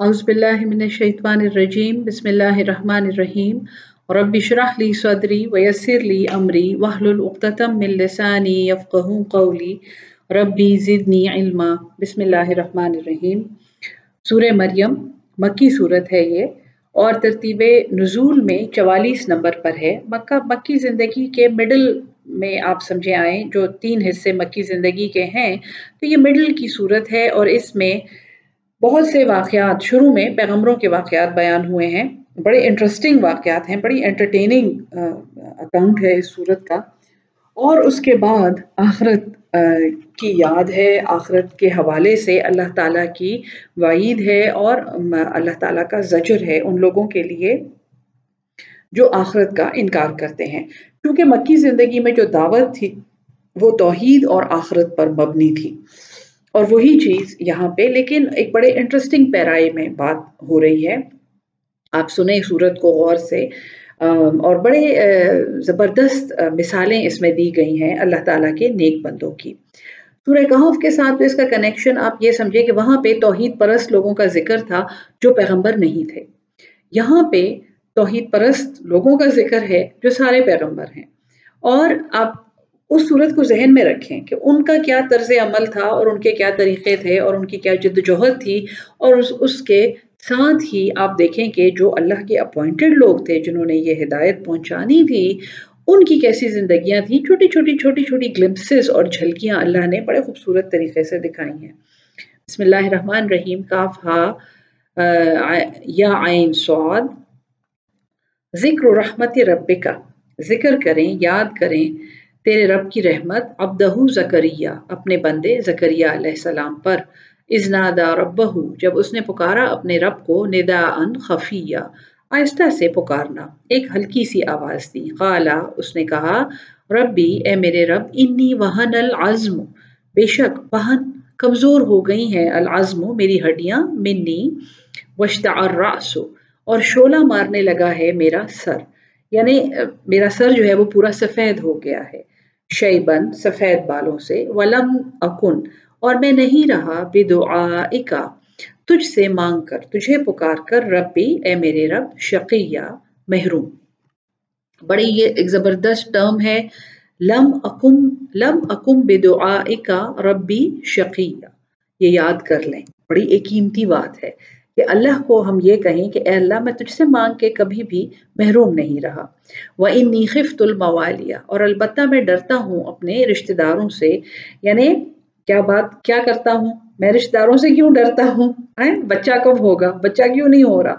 اعوذ باللہ من الشیطان الرجیم، بسم اللہ الرحمن الرحیم. رب اشرح لی صدری ویسر لی امری، واحلل عقدۃ من لسانی یفقهوا قولی. ربی زدنی علما، بسم اللہ الرحمن الرحیم. سورہ مریم، مکی صورت ہے یہ، اور ترتیب نزول میں چوالیس نمبر پر ہے. مکہ، مکی زندگی کے مڈل میں آپ سمجھے آئیں، جو تین حصے مکی زندگی کے ہیں، تو یہ مڈل کی صورت ہے، اور اس میں بہت سے واقعات شروع میں پیغمبروں کے واقعات بیان ہوئے ہیں۔ بڑے انٹرسٹنگ واقعات ہیں، بڑی انٹرٹیننگ اکاؤنٹ ہے اس صورت کا۔ اور اس کے بعد آخرت کی یاد ہے، آخرت کے حوالے سے اللہ تعالیٰ کی وعید ہے اور اللہ تعالیٰ کا زجر ہے ان لوگوں کے لیے جو آخرت کا انکار کرتے ہیں۔ کیونکہ مکی زندگی میں جو دعوت تھی، وہ توحید اور آخرت پر مبنی تھی۔ اور وہی چیز یہاں پہ، لیکن ایک بڑے انٹرسٹنگ پیرائے میں بات ہو رہی ہے۔ آپ سنیں صورت کو غور سے۔ اور بڑے زبردست مثالیں اس میں دی گئی ہیں اللہ تعالیٰ کے نیک بندوں کی۔ سورہ کہف کے ساتھ تو اس کا کنیکشن آپ یہ سمجھے کہ وہاں پہ توحید پرست لوگوں کا ذکر تھا جو پیغمبر نہیں تھے۔ یہاں پہ توحید پرست لوگوں کا ذکر ہے جو سارے پیغمبر ہیں۔ اور آپ اس صورت کو ذہن میں رکھیں کہ ان کا کیا طرز عمل تھا اور ان کے کیا طریقے تھے اور ان کی کیا جد جہد تھی اور اس اس کے ساتھ ہی آپ دیکھیں کہ جو اللہ کے اپوائنٹڈ لوگ تھے جنہوں نے یہ ہدایت پہنچانی تھی، ان کی کیسی زندگیاں تھیں؟ چھوٹی چھوٹی چھوٹی چھوٹی گلمسز اور جھلکیاں اللہ نے بڑے خوبصورت طریقے سے دکھائی ہیں۔ بسم اللہ الرحمن الرحیم، کاف، ہا یا عین سعود ذکر رحمت رب کا ذکر کریں، یاد کریں۔ تیرے رب کی رحمت ابدہ زکریہ اپنے بندے زکریہ علیہ السلام پر۔ ازنادا ربہ جب اس نے پکارا اپنے رب کو ندا ان خفیہ، آہستہ سے پکارنا۔ ایک ہلکی سی آواز دی۔ قالا، اس نے کہا، ربی، اے میرے رب، انی وہن العزم۔ بے شک، وہن کمزور ہو گئی ہیں العزم، میری ہڈیاں، منی وشتا الراس اور شولہ مارنے لگا ہے میرا سر۔ یعنی میرا سر جو ہے وہ پورا سفید ہو گیا ہے۔ شیبن سفید بالوں سے، ولم اکن اور میں نہیں رہا بدعائکا تجھ سے مانگ کر، تجھے پکار کر، ربی، اے میرے رب، شقیہ، محروم۔ بڑی یہ ایک زبردست ٹرم ہے، لم اکم لم اکم بدعائکا ربی، شقیہ۔ یہ یاد کر لیں، بڑی ایک قیمتی بات ہے۔ کہ اللہ کو ہم یہ کہیں کہ اے اللہ میں تجھ سے مانگ کے کبھی بھی محروم نہیں رہا۔ وہ ان خفت الموالیہ اور البتہ میں ڈرتا ہوں اپنے رشتہ داروں سے۔ یعنی کیا بات، کیا کرتا ہوں؟ میں رشتہ داروں سے کیوں ڈرتا ہوں؟ بچہ کب ہوگا؟ بچہ کیوں نہیں ہو رہا؟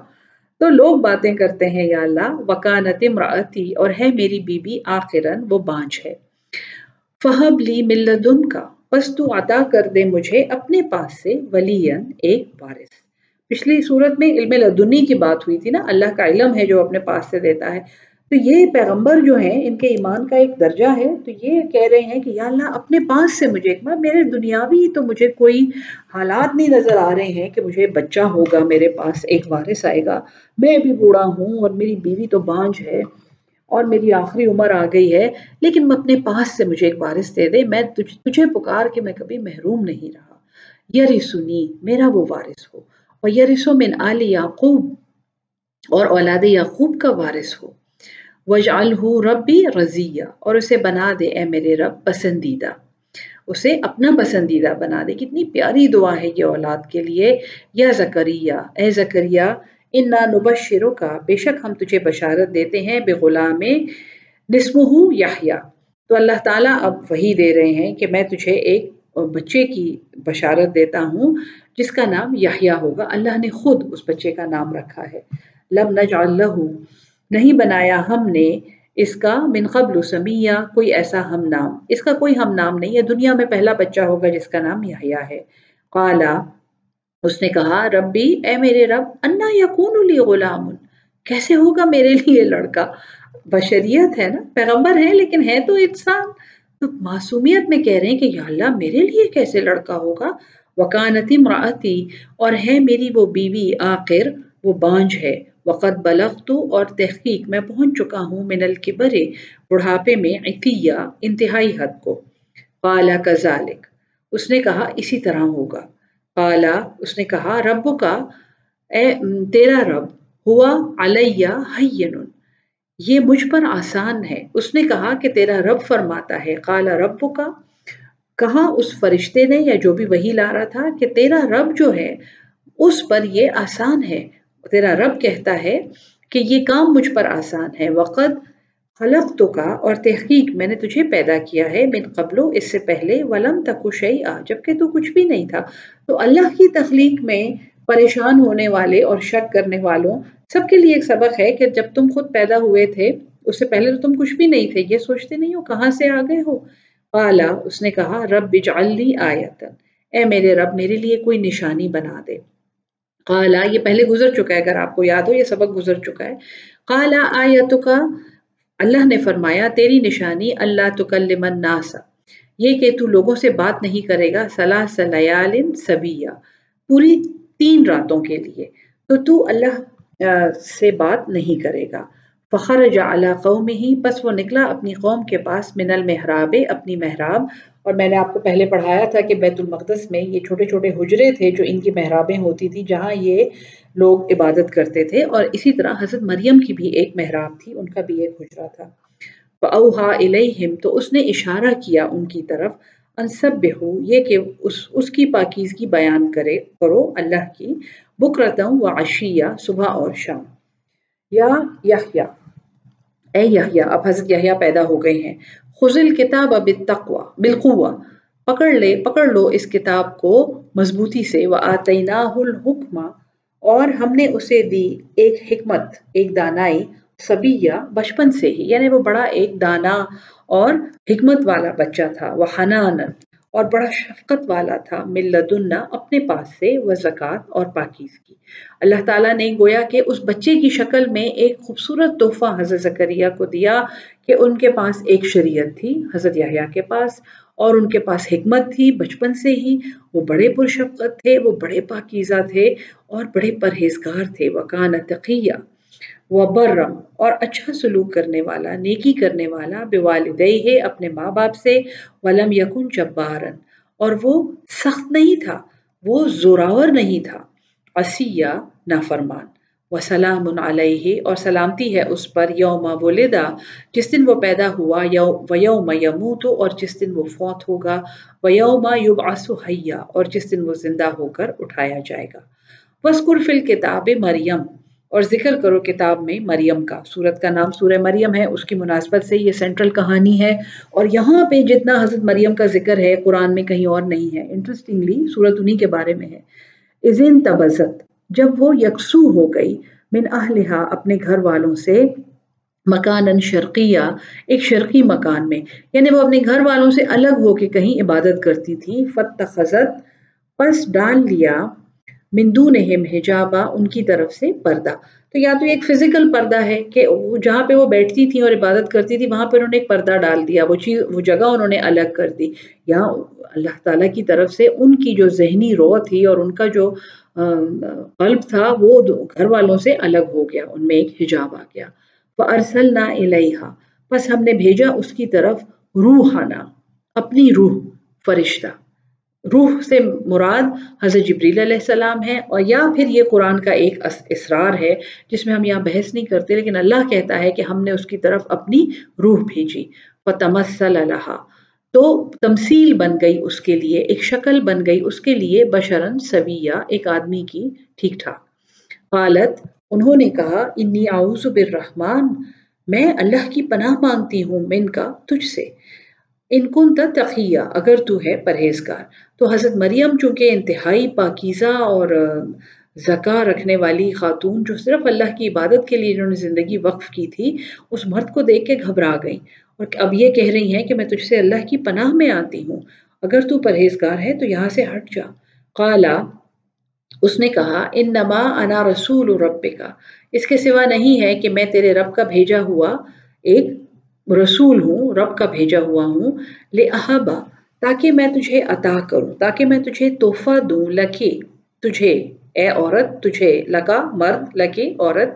تو لوگ باتیں کرتے ہیں، یا اللہ وکانت امراتی اور ہے میری بیوی آخرن وہ بانج ہے۔ فہب لی ملدن کا بس تو عطا کر دے مجھے اپنے پاس سے ولین ایک وارث۔ پچھلی صورت میں علم لدنی کی بات ہوئی تھی نا، اللہ کا علم ہے جو اپنے پاس سے دیتا ہے۔ تو یہ پیغمبر جو ہیں، ان کے ایمان کا ایک درجہ ہے۔ تو یہ کہہ رہے ہیں کہ یا اللہ، اپنے پاس سے مجھے ایک بار، میرے دنیاوی تو مجھے کوئی حالات نہیں نظر آ رہے ہیں کہ مجھے بچہ ہوگا، میرے پاس ایک وارث آئے گا۔ میں بھی بوڑھا ہوں اور میری بیوی تو بانج ہے اور میری آخری عمر آ گئی ہے، لیکن میں اپنے پاس سے مجھے ایک وارث دے دے، میں تجھے پکار کے میں کبھی محروم نہیں رہا۔ یری سنی، میرا وہ وارث ہو۔ اور یرس من آل یعقوب اور اولاد یعقوب کا وارث ہو۔ وجعلہ ربی رضیہ اور اسے بنا دے، اے میرے رب، پسندیدہ۔ اسے اپنا پسندیدہ بنا دے۔ کتنی پیاری دعا ہے یہ اولاد کے لیے۔ یا زکریہ، اے زکریہ، انا نبشروں کا بے شک ہم تجھے بشارت دیتے ہیں بے غلام نسمہ یحییٰ تو اللہ تعالیٰ اب وہی دے رہے ہیں کہ میں تجھے ایک بچے کی بشارت دیتا ہوں۔ جس کا نام یحییٰ ہوگا۔ اللہ نے خود اس بچے کا نام رکھا ہے۔ لم نجعل نہیں بنایا ہم نے اس کا من قبل سمیہ کوئی ایسا ہم نام۔ اس کا کوئی ہم نام نہیں ہے۔ دنیا میں پہلا بچہ ہوگا جس کا نام یحییٰ ہے۔ قالا اس نے کہا، ربی، اے میرے رب، انا یکون لی غلام۔ کیسے ہوگا میرے لیے لڑکا؟ بشریت ہے نا، پیغمبر ہے لیکن ہے تو انسان۔ تو معصومیت میں کہہ رہے ہیں کہ یا اللہ میرے لیے کیسے لڑکا ہوگا؟ وکانتی مراتی اور ہے میری وہ بیوی آخر، وہ بانج ہے۔ وقت بلغ تو اور تحقیق، میں پہنچ چکا ہوں من الکبرے بڑھاپے میں عطیہ انتہائی حد کو۔ قالا کذالک۔ اس نے کہا، اسی طرح ہوگا۔ قالا اس نے کہا رب کا اے تیرا رب، ہوا علیہ حین۔ یہ مجھ پر آسان ہے۔ اس نے کہا کہ تیرا رب فرماتا ہے۔ قالا رب کا کہا اس فرشتے نے یا جو بھی وہی لا رہا تھا کہ تیرا رب جو ہے، اس پر یہ آسان ہے۔ تیرا رب کہتا ہے کہ یہ کام مجھ پر آسان ہے۔ وقت خلق تو کا اور تحقیق میں نے تجھے پیدا کیا ہے من قبل، اس سے پہلے ولم تک آ جبکہ تو کچھ بھی نہیں تھا۔ تو اللہ کی تخلیق میں پریشان ہونے والے اور شک کرنے والوں سب کے لیے ایک سبق ہے کہ جب تم خود پیدا ہوئے تھے، اس سے پہلے تو تم کچھ بھی نہیں تھے۔ یہ سوچتے نہیں ہو کہاں سے آ گئے ہو؟ قالا اس نے کہا، رب بجعل لی آیتن اے میرے رب، میرے لیے کوئی نشانی بنا دے۔ قالا، یہ پہلے گزر چکا ہے، اگر آپ کو یاد ہو، یہ سبق گزر چکا ہے۔ قالا آیت کا اللہ نے فرمایا، تیری نشانی، اللہ تکلم الناس۔ یہ کہ تو لوگوں سے بات نہیں کرے گا سلاس لیال سبیہ۔ پوری تین راتوں کے لیے۔ تو تو اللہ سے بات نہیں کرے گا۔ فخر جا قوم ہی بس وہ نکلا اپنی قوم کے پاس من المحراب، اپنی محراب۔ اور میں نے آپ کو پہلے پڑھایا تھا کہ بیت المقدس میں یہ چھوٹے چھوٹے حجرے تھے جو ان کی محرابیں ہوتی تھی جہاں یہ لوگ عبادت کرتے تھے۔ اور اسی طرح حضرت مریم کی بھی ایک محراب تھی، ان کا بھی ایک حجرہ تھا۔ اوہا الیہم، تو اس نے اشارہ کیا ان کی طرف انصب بہو یہ کہ اس اس کی پاکیزگی بیان کرے، کرو اللہ کی بکرتم و عشیہ، صبح اور شام۔ یا یحییٰ اے یحییٰ، اب حضرت یحییٰ پیدا ہو گئے ہیں۔ خزل کتاب اب تقوا بالقوا پکڑ لے، پکڑ لو اس کتاب کو مضبوطی سے۔ وہ آتینہ الحکم، اور ہم نے اسے دی ایک حکمت، ایک دانائی سبیہ بچپن سے ہی۔ یعنی وہ بڑا ایک دانا اور حکمت والا بچہ تھا۔ وہ حنان اور بڑا شفقت والا تھا ملدنا اپنے پاس سے وہ زکوٰۃ اور پاکیز کی۔ اللہ تعالیٰ نے گویا کہ اس بچے کی شکل میں ایک خوبصورت تحفہ حضرت زکریہ کو دیا کہ ان کے پاس ایک شریعت تھی، حضرت یحییٰ کے پاس، اور ان کے پاس حکمت تھی بچپن سے ہی۔ وہ بڑے پرشفقت تھے، وہ بڑے پاکیزہ تھے اور بڑے پرہیزگار تھے۔ وکان تقیہ وہ برم اور اچھا سلوک کرنے والا، نیکی کرنے والا بے والد ہے اپنے ماں باپ سے، ولم یکن جبارن۔ اور وہ سخت نہیں تھا، وہ زوراور نہیں تھا۔ اسیہ نافرمان۔ وسلام علیہ، اور سلامتی ہے اس پر یوم ولدا جس دن وہ پیدا ہوا و یوم یموت، اور جس دن وہ فوت ہوگا، و یوم یبعث حیا، اور جس دن وہ زندہ ہو کر اٹھایا جائے گا۔ وسکر فل کتاب مریم۔ اور ذکر کرو کتاب میں مریم کا۔ سورت کا نام سورہ مریم ہے، اس کی مناسبت سے یہ سینٹرل کہانی ہے۔ اور یہاں پہ جتنا حضرت مریم کا ذکر ہے، قرآن میں کہیں اور نہیں ہے۔ انٹرسٹنگلی سورت انہی کے بارے میں ہے۔ ازین تبزت جب وہ یکسو ہو گئی، من اہلہا، اپنے گھر والوں سے مکان شرقیہ، ایک شرقی مکان میں۔ یعنی وہ اپنے گھر والوں سے الگ ہو کے کہیں عبادت کرتی تھی۔ فتخذت پس ڈال لیا۔ مندون حجابہ، ان کی طرف سے پردہ۔ تو یا تو ایک فزیکل پردہ ہے کہ جہاں پہ وہ بیٹھتی تھی اور عبادت کرتی تھی وہاں پہ انہوں نے ایک پردہ ڈال دیا۔ وہ چیز، وہ جگہ انہوں نے الگ کر دی۔ یا اللہ تعالیٰ کی طرف سے ان کی جو ذہنی رو تھی اور ان کا جو قلب تھا، وہ گھر والوں سے الگ ہو گیا، ان میں ایک حجاب آ گیا۔ وہ ارسل نہ الحا بس ہم نے بھیجا اس کی طرف روحانہ اپنی روح، فرشتہ۔ روح سے مراد حضرت جبریل علیہ السلام ہے اور یا پھر یہ قرآن کا ایک اسرار ہے جس میں ہم یہاں بحث نہیں کرتے لیکن اللہ کہتا ہے کہ ہم نے اس کی طرف اپنی روح بھیجی۔ و اللہ تو تمثیل بن گئی اس کے لیے، ایک شکل بن گئی اس کے لیے بشرن سویہ، ایک آدمی کی ٹھیک ٹھاک۔ قالت، انہوں نے کہا، انی اعوذ بالرحمن، میں اللہ کی پناہ مانگتی ہوں من کا تجھ سے۔ ان کن تقیہ، اگر تو ہے پرہیزگار۔ تو حضرت مریم چونکہ انتہائی پاکیزہ اور زکا رکھنے والی خاتون جو صرف اللہ کی عبادت کے لیے انہوں نے زندگی وقف کی تھی، اس مرد کو دیکھ کے گھبرا گئی اور اب یہ کہہ رہی ہیں کہ میں تجھ سے اللہ کی پناہ میں آتی ہوں۔ اگر تو پرہیزگار ہے تو یہاں سے ہٹ جا۔ قالا، اس نے کہا ان نما انا رسول رب کا اس کے سوا نہیں ہے کہ میں تیرے رب کا بھیجا ہوا ایک رسول ہوں، رب کا بھیجا ہوا ہوں لے احبا تاکہ میں تجھے عطا کروں، تاکہ میں تجھے تحفہ دوں لکھے تجھے، اے عورت، تجھے لگا مرد لگے عورت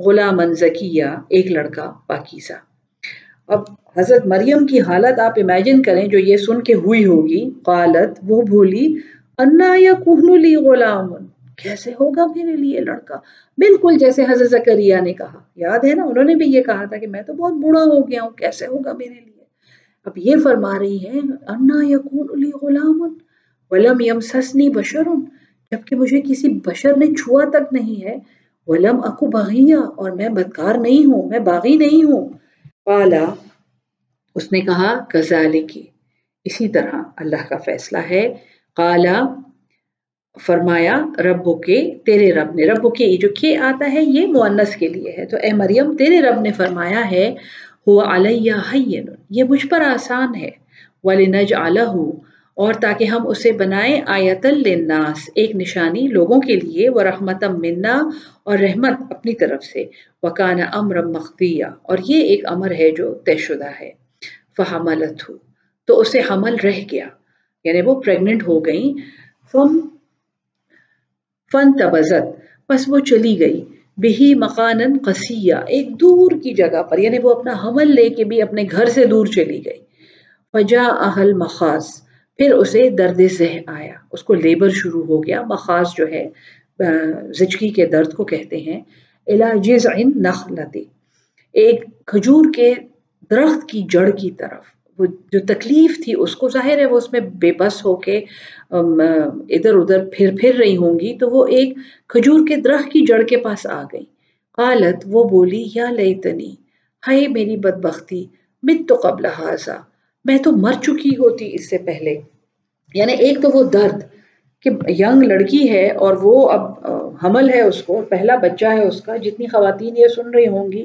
غلام ذکیہ ایک لڑکا پاکیزہ۔ اب حضرت مریم کی حالت آپ امیجن کریں، جو یہ سن کے ہوئی ہوگی، قالت، وہ بھولی انا یا کوہن لی غلام۔ کیسے ہوگا میرے لیے لڑکا؟ بالکل جیسے حضرت زکریہ نے کہا۔ یاد ہے نا، انہوں نے بھی یہ کہا تھا کہ میں تو بہت بوڑھا ہو گیا ہوں، کیسے ہوگا میرے لیے؟ اب یہ فرما رہی ہے انا یقون علی غلام ولم یم سسنی بشر جبکہ مجھے کسی بشر نے چھوا تک نہیں ہے۔ ولم اکو باغیہ اور میں بدکار نہیں ہوں، میں باغی نہیں ہوں۔ قالا، اس نے کہا کزالی کی اسی طرح اللہ کا فیصلہ ہے۔ قالا فرمایا، ربو کے، تیرے رب نے۔ ربو کے، جو کے آتا ہے، یہ مونس کے لیے ہے۔ تو اے مریم، تیرے رب نے فرمایا ہے، ہوا علیہ حین۔ یہ مجھ پر آسان ہے۔ وَلِنَجْ عَلَهُ اور تاکہ ہم اسے بنائیں آیت للناس، ایک نشانی لوگوں کے لیے وہ رحمتم منا اور رحمت اپنی طرف سے۔ وکان امر مخدیہ اور یہ ایک امر ہے جو طے شدہ ہے۔ فحملت ہو تو اسے حمل رہ گیا۔ یعنی وہ پریگننٹ ہو گئی فم فن تبزت، بس وہ چلی گئی۔ بہی مکان قصیہ ایک دور کی جگہ پر یعنی وہ اپنا حمل لے کے بھی اپنے گھر سے دور چلی گئی۔ فجا اہل مخاص پھر اسے درد زہ آیا۔ اس کو لیبر شروع ہو گیا۔ مخاص جو ہے زچگی کے درد کو کہتے ہیں۔ علاجز نخلتی ایک کھجور کے درخت کی جڑ کی طرف۔ وہ جو تکلیف تھی اس کو، ظاہر ہے وہ اس میں بے بس ہو کے ادھر ادھر پھر پھر رہی ہوں گی، تو وہ ایک کھجور کے درخت کی جڑ کے پاس آ گئی۔ قالت، وہ بولی، یا لیتنی، ہائے میری بدبختی، مت تو قبل حاضہ میں تو مر چکی ہوتی اس سے پہلے۔ یعنی ایک تو وہ درد کہ ینگ لڑکی ہے اور وہ اب حمل ہے اس کو، پہلا بچہ ہے اس کا، جتنی خواتین یہ سن رہی ہوں گی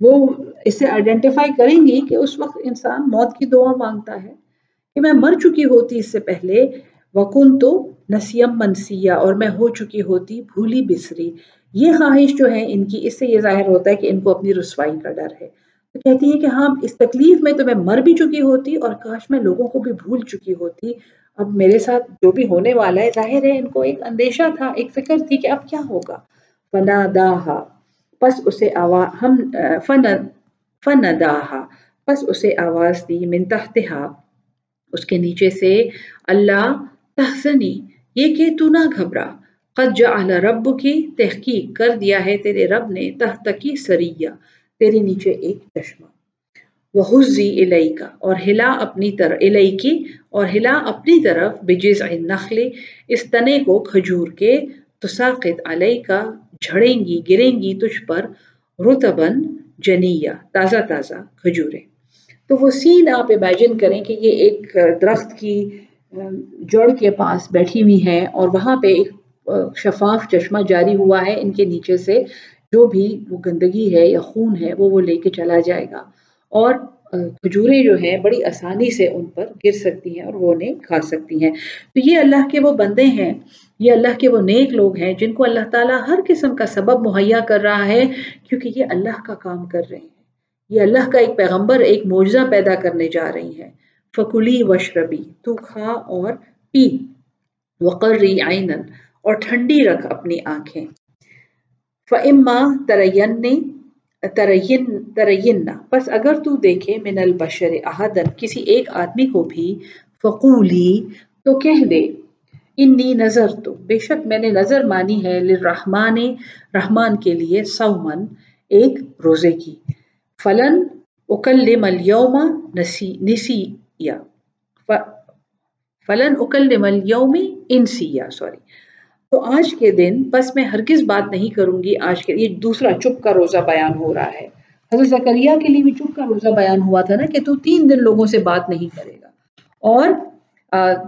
وہ اس سے آئیڈینٹیفائی کریں گی کہ اس وقت انسان موت کی دعا مانگتا ہے کہ میں مر چکی ہوتی اس سے پہلے وکن تو نسیم منسیہ اور میں ہو چکی ہوتی بھولی بسری۔ یہ خواہش جو ہے، ان کی، اس سے یہ ظاہر ہوتا ہے کہ ان کو اپنی رسوائی کا ڈر ہے۔ تو کہتی ہے کہ ہاں اس تکلیف میں تو میں مر بھی چکی ہوتی اور کاش میں لوگوں کو بھی بھول چکی ہوتی۔ اب میرے ساتھ جو بھی ہونے والا ہے، ظاہر ہے ان کو ایک اندیشہ تھا، ایک فکر تھی کہ اب کیا ہوگا۔ فنا داہا پس اسے آواز ہم فن فن داہا، پس اسے آواز دی من تحتہا اس کے نیچے سے، اللہ تحسنی یہ کہ تو نہ گھبرا۔ قد جعل رب کی تحقیق کر دیا ہے تیرے رب نے تحت کی سریہ، تیرے نیچے ایک چشمہ۔ وہ حزی الئی کا اور ہلا اپنی طرف الئی کی اور ہلا اپنی طرف بجز نخل اس تنے کو کھجور کے تو ساقت علیہ کا جھڑیں گی گریں گی تجھ پر رتبن جنیا تازہ تازہ کھجورے تو وہ سین آپ امیجن کریں کہ یہ ایک درخت کی جڑ کے پاس بیٹھی ہوئی ہے اور وہاں پہ ایک شفاف چشمہ جاری ہوا ہے۔ ان کے نیچے سے جو بھی وہ گندگی ہے یا خون ہے وہ وہ لے کے چلا جائے گا۔ اور کھجوریں جو ہیں بڑی آسانی سے ان پر گر سکتی ہیں اور وہ انہیں کھا سکتی ہیں۔ تو یہ اللہ کے وہ بندے ہیں، یہ اللہ کے وہ نیک لوگ ہیں جن کو اللہ تعالیٰ ہر قسم کا سبب مہیا کر رہا ہے کیونکہ یہ اللہ کا کام کر رہے ہیں۔ یہ اللہ کا ایک پیغمبر، ایک معجزہ پیدا کرنے جا رہی ہیں۔ فکلی وشربی تو کھا اور پی۔ وقرری آئین اور ٹھنڈی رکھ اپنی آنکھیں۔ فعما ترین ترین ترین پس اگر تو دیکھے من البشر احدن، کسی ایک آدمی کو بھی، فقولی تو کہہ دے، انی نظر تو بے شک میں نے نظر مانی ہے للرحمن، رحمان کے لیے سومن ایک روزے کی۔ فلن اکلم اليوم نسی نسی یا فلن اکلم اليوم انسیا سوری۔ تو آج کے دن بس میں ہرگز بات نہیں کروں گی، آج کے یہ دوسرا چپ کا روزہ بیان ہو رہا ہے۔ حضرت زکریہ کے لیے بھی چپ کا روزہ بیان ہوا تھا نا کہ تو تین دن لوگوں سے بات نہیں کرے گا۔ اور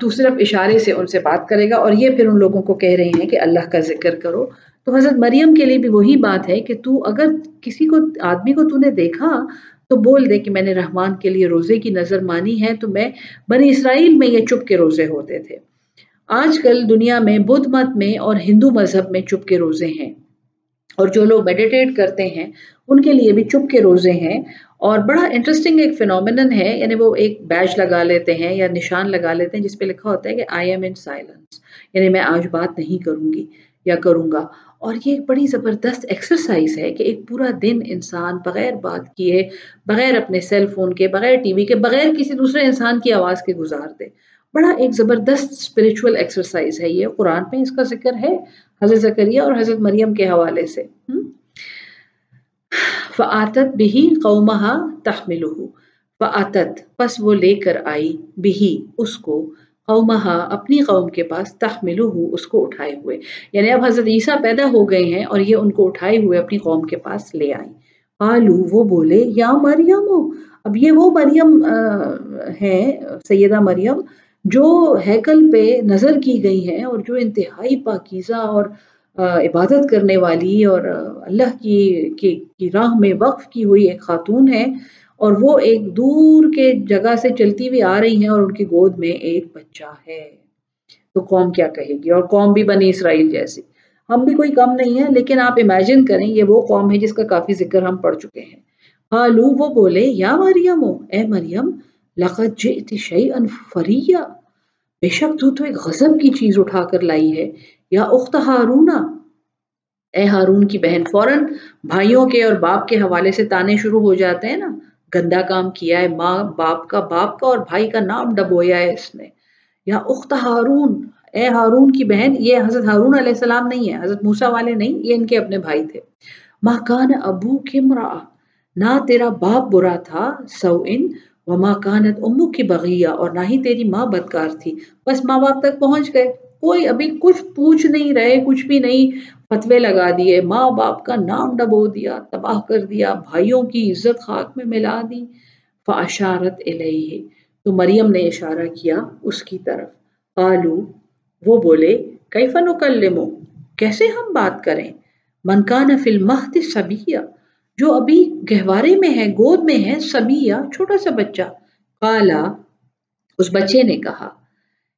تو صرف اشارے سے ان سے بات کرے گا اور یہ پھر ان لوگوں کو کہہ رہے ہیں کہ اللہ کا ذکر کرو۔ تو حضرت مریم کے لیے بھی وہی بات ہے کہ تو اگر کسی کو، آدمی کو تو نے دیکھا تو بول دے کہ میں نے رحمان کے لیے روزے کی نظر مانی ہے، تو میں بنی اسرائیل میں یہ چپ کے روزے ہوتے تھے۔ آج کل دنیا میں بدھ مت میں اور ہندو مذہب میں چپ کے روزے ہیں۔ اور جو لوگ میڈیٹیٹ کرتے ہیں، ان کے لیے بھی چپ کے روزے ہیں۔ اور بڑا انٹرسٹنگ ایک فینومینن ہے یعنی وہ ایک بیچ لگا لیتے ہیں یا نشان لگا لیتے ہیں، جس پہ لکھا ہوتا ہے کہ آئی ایم ان سائلنس یعنی میں آج بات نہیں کروں گی یا کروں گا۔ اور یہ ایک بڑی زبردست ایکسرسائز ہے کہ ایک پورا دن انسان بغیر بات کیے، بغیر اپنے سیل فون کے، بغیر ٹی وی کے، بغیر کسی دوسرے انسان کی آواز کے گزار دے۔ بڑا ایک زبردست اسپریچول ایکسرسائز ہے یہ، قرآن میں اس کا ذکر ہے، حضرت ذکریہ اور حضرت مریم کے حوالے سے۔ فعتت بھی قومہ تحمل فعتت پس وہ لے کر آئی بھی اس کو۔ قومہ اپنی قوم کے پاس تحمل اس کو اٹھائے ہوئے۔ یعنی اب حضرت عیسیٰ پیدا ہو گئے ہیں اور یہ ان کو اٹھائے ہوئے اپنی قوم کے پاس لے آئی قالو، وہ بولے، یا مریم اب یہ وہ مریم ہے سیدہ مریم جو ہیکل پہ نظر کی گئی ہیں اور جو انتہائی پاکیزہ اور عبادت کرنے والی اور اللہ کی کی راہ میں وقف کی ہوئی ایک خاتون ہے اور وہ ایک دور کے جگہ سے چلتی ہوئی آ رہی ہیں اور ان کی گود میں ایک بچہ ہے۔ تو قوم کیا کہے گی؟ اور قوم بھی بنی اسرائیل جیسی۔ ہم بھی کوئی کم نہیں ہے لیکن آپ امیجن کریں، یہ وہ قوم ہے جس کا کافی ذکر ہم پڑھ چکے ہیں۔ قالو وہ بولے، یا مریم، اے مریم لقد جئت شیئا فریا بے شک تو تو ایک غضب کی چیز اٹھا کر لائی ہے۔ یا اخت ہارونا۔ اے ہارون کی بہن، فوراً بھائیوں کے اور باپ کے حوالے سے تانے شروع ہو جاتے ہیں نا۔ گندا کام کیا ہے، ماں، باپ کا باپ کا اور بھائی کا نام ڈبویا ہے اس نے۔ یا اخت ہارون۔ اے ہارون کی بہن، یہ حضرت ہارون علیہ السلام نہیں ہے، حضرت موسا والے نہیں، یہ ان کے اپنے بھائی تھے۔ ماں کان ابو کمرا نہ تیرا باپ برا تھا سو ان و ماں کانت امو کی بغیا اور نہ ہی تیری ماں بدکار تھی۔ بس ماں باپ تک پہنچ گئے۔ کوئی ابھی کچھ پوچھ نہیں رہے، کچھ بھی نہیں۔ فتوے لگا دیے، ماں باپ کا نام ڈبو دیا، تباہ کر دیا، بھائیوں کی عزت خاک میں ملا دی۔ فاشارت الیہ۔ تو مریم نے اشارہ کیا اس کی طرف۔ قالو، وہ بولے، کیف نکلمو؟ کیسے ہم بات کریں؟ من کان فی المہد سبیہ۔ جو ابھی گہوارے میں ہے، گود میں ہے سبیہ چھوٹا سا بچہ۔ قالا، اس بچے نے کہا،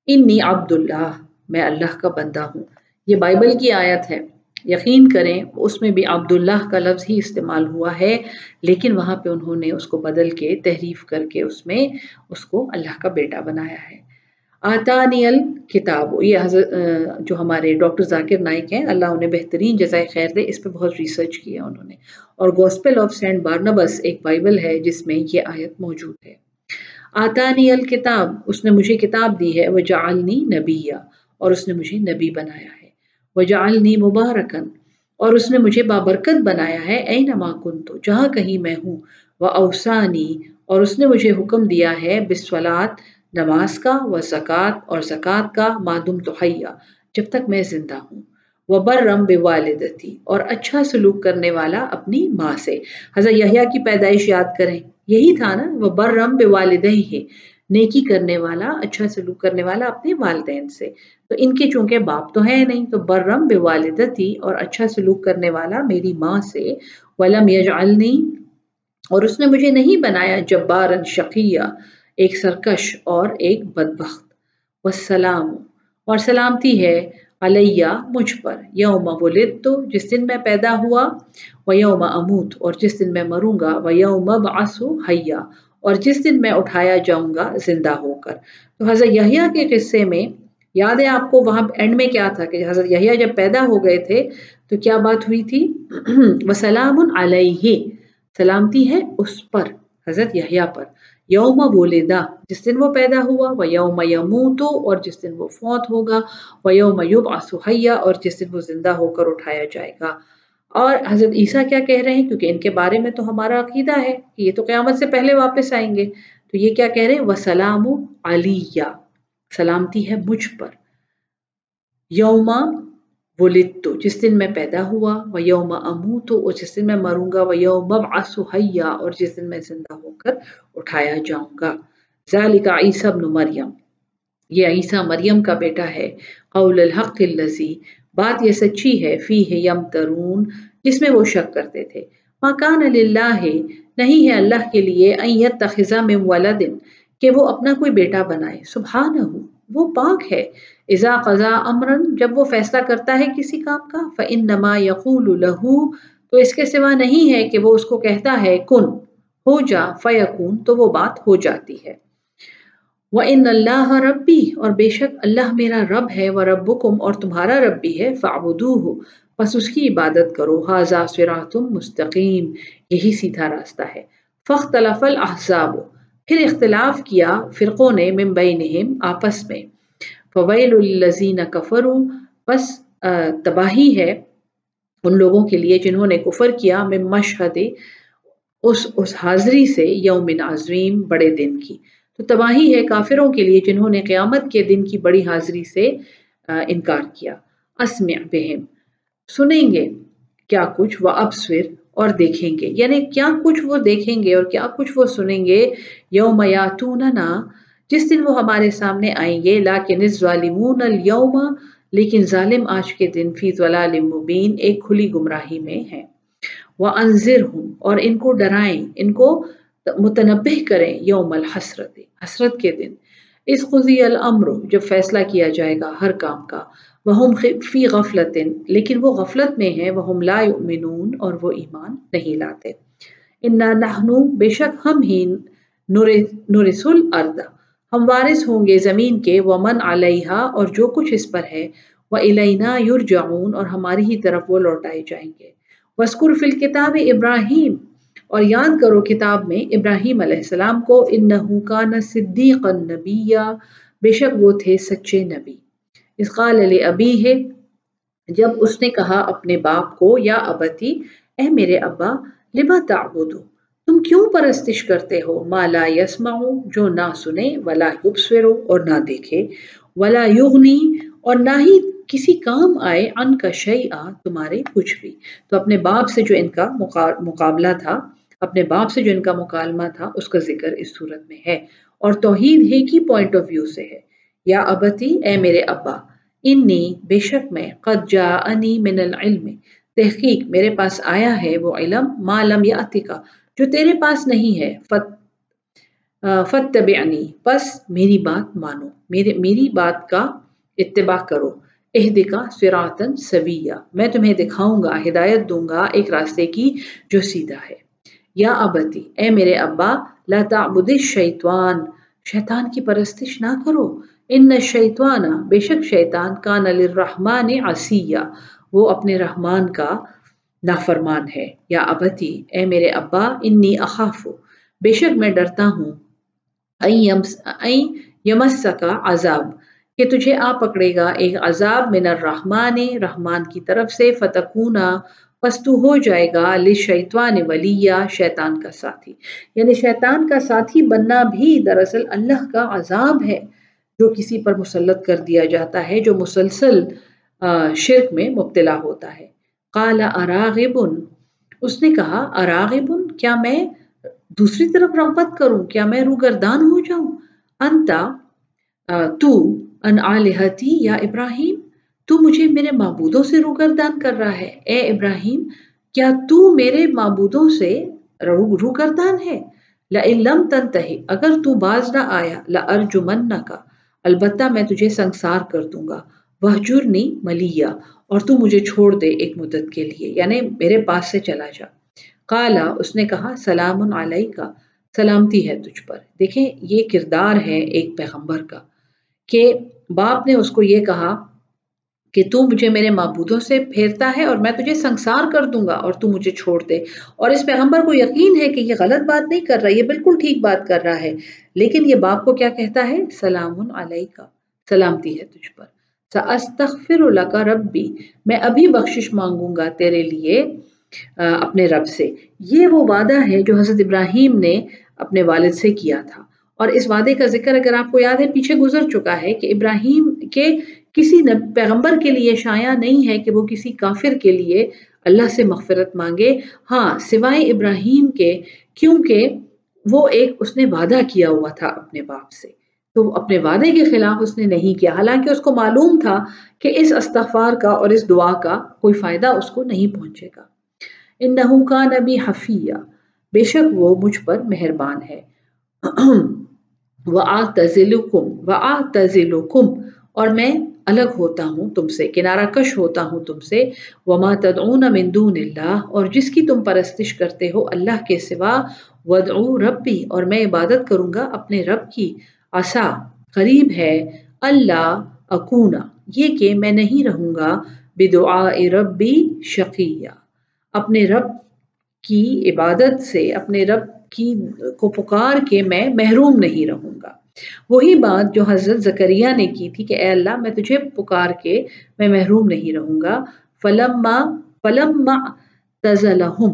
انی عبداللہ، میں اللہ کا بندہ ہوں۔ یہ بائبل کی آیت ہے۔ یقین کریں، اس میں بھی عبداللہ کا لفظ ہی استعمال ہوا ہے، لیکن وہاں پہ انہوں نے اس کو بدل کے تحریف کر کے اس میں اس کو اللہ کا بیٹا بنایا ہے۔ آتانی الکتاب یہ حضرت جو ہمارے ڈاکٹر ذاکر نائک ہیں، اللہ انہیں بہترین جزائے خیر دے، اس پہ بہت ریسرچ کیا انہوں نے۔ اور گوسپل آف سینٹ بارنبس ایک بائبل ہے جس میں یہ آیت موجود ہے۔ آتانی الکتاب اس نے مجھے کتاب دی ہے وہ جعلنی نبیہ اور اس نے مجھے نبی بنایا ہے۔ وجعلنی مبارکن اور اس نے مجھے بابرکت بنایا ہے اے نما کن تو جہاں کہیں میں ہوں وہ اوسانی اور اس نے مجھے حکم دیا ہے بسولات نماز کا و زکوٰۃ اور زکوٰۃ کا مادم تو حیا جب تک میں زندہ ہوں۔ وہ برم بے والدتی اور اچھا سلوک کرنے والا اپنی ماں سے۔ حضرت یحییٰ کی پیدائش یاد کریں۔ یہی تھا نا وہ برم بے والدہ ہے نیکی کرنے والا اچھا سلوک کرنے والا اپنے والدین سے۔ تو ان کے چونکہ باپ تو ہے نہیں، تو برم بے والدتی اور اچھا سلوک کرنے والا میری ماں سے۔ ولم یجعلنی اور اس نے مجھے نہیں بنایا جبارن شقیہ۔ ایک سرکش اور ایک بدبخت۔ والسلام۔ اور سلامتی ہے علیہ، مجھ پر۔ یوم ولد تو جس دن میں پیدا ہوا و یوم اموت، اور جس دن میں مروں گا و یوم بعثو حیا، اور جس دن میں اٹھایا جاؤں گا، زندہ ہو کر۔ تو حضرت یحییٰ کے قصے میں یاد ہے آپ کو وہاں اینڈ میں کیا تھا کہ حضرت یحییٰ جب پیدا ہو گئے تھے، تو کیا بات ہوئی تھی؟ وسلام علیہ۔ سلامتی ہے اس پر، حضرت یحییٰ پر۔ یوم ولیدا جس دن وہ پیدا ہوا وہ یوم یموتو، اور جس دن وہ فوت ہوگا وہ یوم یوب آسحیہ اور جس دن وہ زندہ ہو کر اٹھایا جائے گا۔ اور حضرت عیسیٰ کیا کہہ رہے ہیں؟ کیونکہ ان کے بارے میں تو ہمارا عقیدہ ہے کہ یہ تو قیامت سے پہلے واپس آئیں گے۔ تو یہ کیا کہہ رہے ہیں؟ وسلام علیہ، سلامتی ہے مجھ پر۔ یوما ولدتو جس دن میں پیدا ہوا و یوم اموتو اور جس دن میں مروں گا و یوم ابعث حیا اور جس دن میں زندہ ہو کر اٹھایا جاؤں گا۔ ذالک عیسی ابن مریم یہ عیسیٰ مریم کا بیٹا ہے۔ قول الحق اللذی بات یہ سچی ہے فی ہے یم ترون جس میں وہ شک کرتے تھے۔ مکان اللہ نہیں ہے اللہ کے لیے ایت تخذہ میں ولد کہ وہ اپنا کوئی بیٹا بنائے۔ سبحانہ، وہ پاک ہے۔ ازا قضا امرن جب وہ فیصلہ کرتا ہے کسی کام کا فن نما یقول لہو تو اس کے سوا نہیں ہے کہ وہ اس کو کہتا ہے، کن، ہو جا فیقون تو وہ بات ہو جاتی ہے۔ وہ ان اللہ ربی اور بے شک اللہ میرا رب ہے وہ رب اور تمہارا رب بھی ہے فابدو ہو بس اس کی عبادت کرو۔ حاضا سرا تم مستقیم یہی سیدھا راستہ ہے۔ فخ تلف الحضاب پھر اختلاف کیا فرقوں نے ممبئی نہم آپس میں۔ فویل الزین کفرو بس تباہی ہے ان لوگوں کے لیے جنہوں نے کفر کیا میں مشہد، اس اس حاضری سے یوم عظیم، بڑے دن کی۔ تو تباہی ہے کافروں کے لیے جنہوں نے قیامت کے دن کی بڑی حاضری سے انکار کیا۔ اسمع بہم۔ سنیں گے کیا کچھ، وہ ابسور اور دیکھیں گے۔ یعنی کیا کچھ وہ دیکھیں گے اور کیا کچھ وہ سنیں گے؟ یوم یاتوننا جس دن وہ ہمارے سامنے آئیں گے لیکن الظالمون اليوم، لیکن ظالم آج کے دن فی ضلال مبین ایک کھلی گمراہی میں ہے وہ ہوں اور ان کو ڈرائیں، ان کو متنبع کریں یوم الحسرت، حسرت کے دن۔ اس خزی الامر، جب فیصلہ کیا جائے گا ہر کام کا۔ وہ فی غفلت لیکن وہ غفلت میں ہے وہ لا یؤمنون، اور وہ ایمان نہیں لاتے۔ انا نحنو بے شک ہم ہی نورس الارض ہم وارث ہوں گے زمین کے، ومن علیہا اور جو کچھ اس پر ہے وہ الینا یرجعون اور ہماری ہی طرف وہ لوٹائے جائیں گے۔ وسکر فی الکتاب ابراہیم اور یاد کرو کتاب میں ابراہیم علیہ السلام کو انہو کان صدیق النبی بے شک وہ تھے سچے نبی۔ اس قال علی ابی ہے جب اس نے کہا اپنے باپ کو، یا ابتی، اے میرے ابا لما تعبدو تم کیوں پرستش کرتے ہو؟ ما لا یسمعو، جو نہ سنے، ولا یبصرو، اور نہ دیکھے، ولا یغنی، اور نہ ہی کسی کام آئے ان کا شیء تمہارے کچھ بھی۔ تو اپنے باپ سے جو ان کا مقابلہ تھا، اپنے باپ سے جو ان کا مکالمہ تھا، اس کا ذکر اس صورت میں ہے۔ اور توحید ہے کی پوائنٹ آف ویو سے ہے۔ یا ابتی، اے میرے ابا، انی بے شک میں قد جاءنی من العلم۔ تحقیق میرے پاس آیا ہے وہ علم، ما لم یاتک جو تیرے پاس نہیں ہے، فت فتبعنی پس میری بات مانو، میرے، میری بات کا اتباع کرو۔ اہدکا سراتن سویہ میں تمہیں دکھاؤں گا ہدایت دوں گا ایک راستے کی جو سیدھا ہے۔ یا ابتی، اے میرے ابا، لا تعبد الشیطان، شیطان کی پرستش نہ کرو۔ ان الشیطان، بے شک شیطان، کان للرحمن عصیہ وہ اپنے رحمان کا نافرمان ہے۔ یا ابتی، اے میرے ابا، انی اخاف۔ بے شک میں ڈرتا ہوں۔ این یمس کا عذاب۔ کہ تجھے آ پکڑے گا ایک عذاب من الرحمن، رحمان کی طرف سے۔ فتکونا، پس تو ہو جائے گا۔ لشیطان ولیہ، شیطان کا ساتھی۔ یعنی شیطان کا ساتھی بننا بھی دراصل اللہ کا عذاب ہے، جو کسی پر مسلط کر دیا جاتا ہے، جو مسلسل شرک میں مبتلا ہوتا ہے۔ قال اراغبن۔ اس نے کہا، اراغبن، کیا میں دوسری طرف رغبت کروں؟ کیا میں روگردان ہو جاؤں؟ انتا تو، ان آلہتی یا ابراہیم؟ تو مجھے میرے معبودوں سے روگردان کر رہا ہے۔ اے ابراہیم، کیا تو میرے معبودوں سے روگردان ہے؟ لَإِلَّمْ تَنْتَهِ اگر تو باز نہ آیا لَأَرْجُمَنَّكَ البتہ میں تجھے سنسار کر دوں گا۔ وَحْجُرْنِي مَلِيَّ اور تو مجھے چھوڑ دے ایک مدت کے لیے یعنی میرے پاس سے چلا جا۔ قالا، اس نے کہا، سلام علیکہ، سلامتی ہے تجھ پر۔ دیکھیں، یہ کردار ہے ایک پیغمبر کا۔ کہ باپ نے اس کو یہ کہا کہ تو مجھے میرے معبودوں سے پھیرتا ہے اور میں تجھے سنسار کر دوں گا اور تو مجھے چھوڑ دے۔ اور اس پیغمبر کو یقین ہے کہ یہ غلط بات نہیں کر رہا، یہ بالکل ٹھیک بات کر رہا ہے۔ لیکن یہ باپ کو کیا کہتا ہے؟ سلام علیکہ، سلامتی ہے تجھ پر۔ سأستغفر لک ربی، میں ابھی بخشش مانگوں گا تیرے لیے اپنے رب سے۔ یہ وہ وعدہ ہے جو حضرت ابراہیم نے اپنے والد سے کیا تھا۔ اور اس وعدے کا ذکر اگر آپ کو یاد ہے، پیچھے گزر چکا ہے کہ ابراہیم کے کسی پیغمبر کے لیے شایع نہیں ہے کہ وہ کسی کافر کے لیے اللہ سے مغفرت مانگے۔ ہاں سوائے ابراہیم کے، کیونکہ وہ ایک اس نے وعدہ کیا ہوا تھا اپنے باپ سے۔ تو اپنے وعدے کے خلاف اس نے نہیں کیا۔ حالانکہ اس کو معلوم تھا کہ اس استغفار کا اور اس دعا کا کوئی فائدہ اس کو نہیں پہنچے گا۔ ان نحو کا نبی حفیہ۔ بے شک وہ مجھ پر مہربان ہے۔ وہ آ تزلکم و آ تزلکم اور میں الگ ہوتا ہوں تم سے، کنارہ کش ہوتا ہوں تم سے۔ وما تدعون من دون اللہ اور جس کی تم پرستش کرتے ہو اللہ کے سوا، ودعو ربی اور میں عبادت کروں گا اپنے رب کی۔ عصا قریب ہے، اللہ اکونا یہ کہ میں نہیں رہوں گا، بدعاء ربی شقیہ۔ اپنے رب کی عبادت سے، اپنے رب کی کو پکار کے میں محروم نہیں رہوں گا۔ وہی بات جو حضرت زکریہ نے کی تھی کہ اے اللہ، میں تجھے پکار کے میں محروم نہیں رہوں گا۔ فلما فلما تزلہم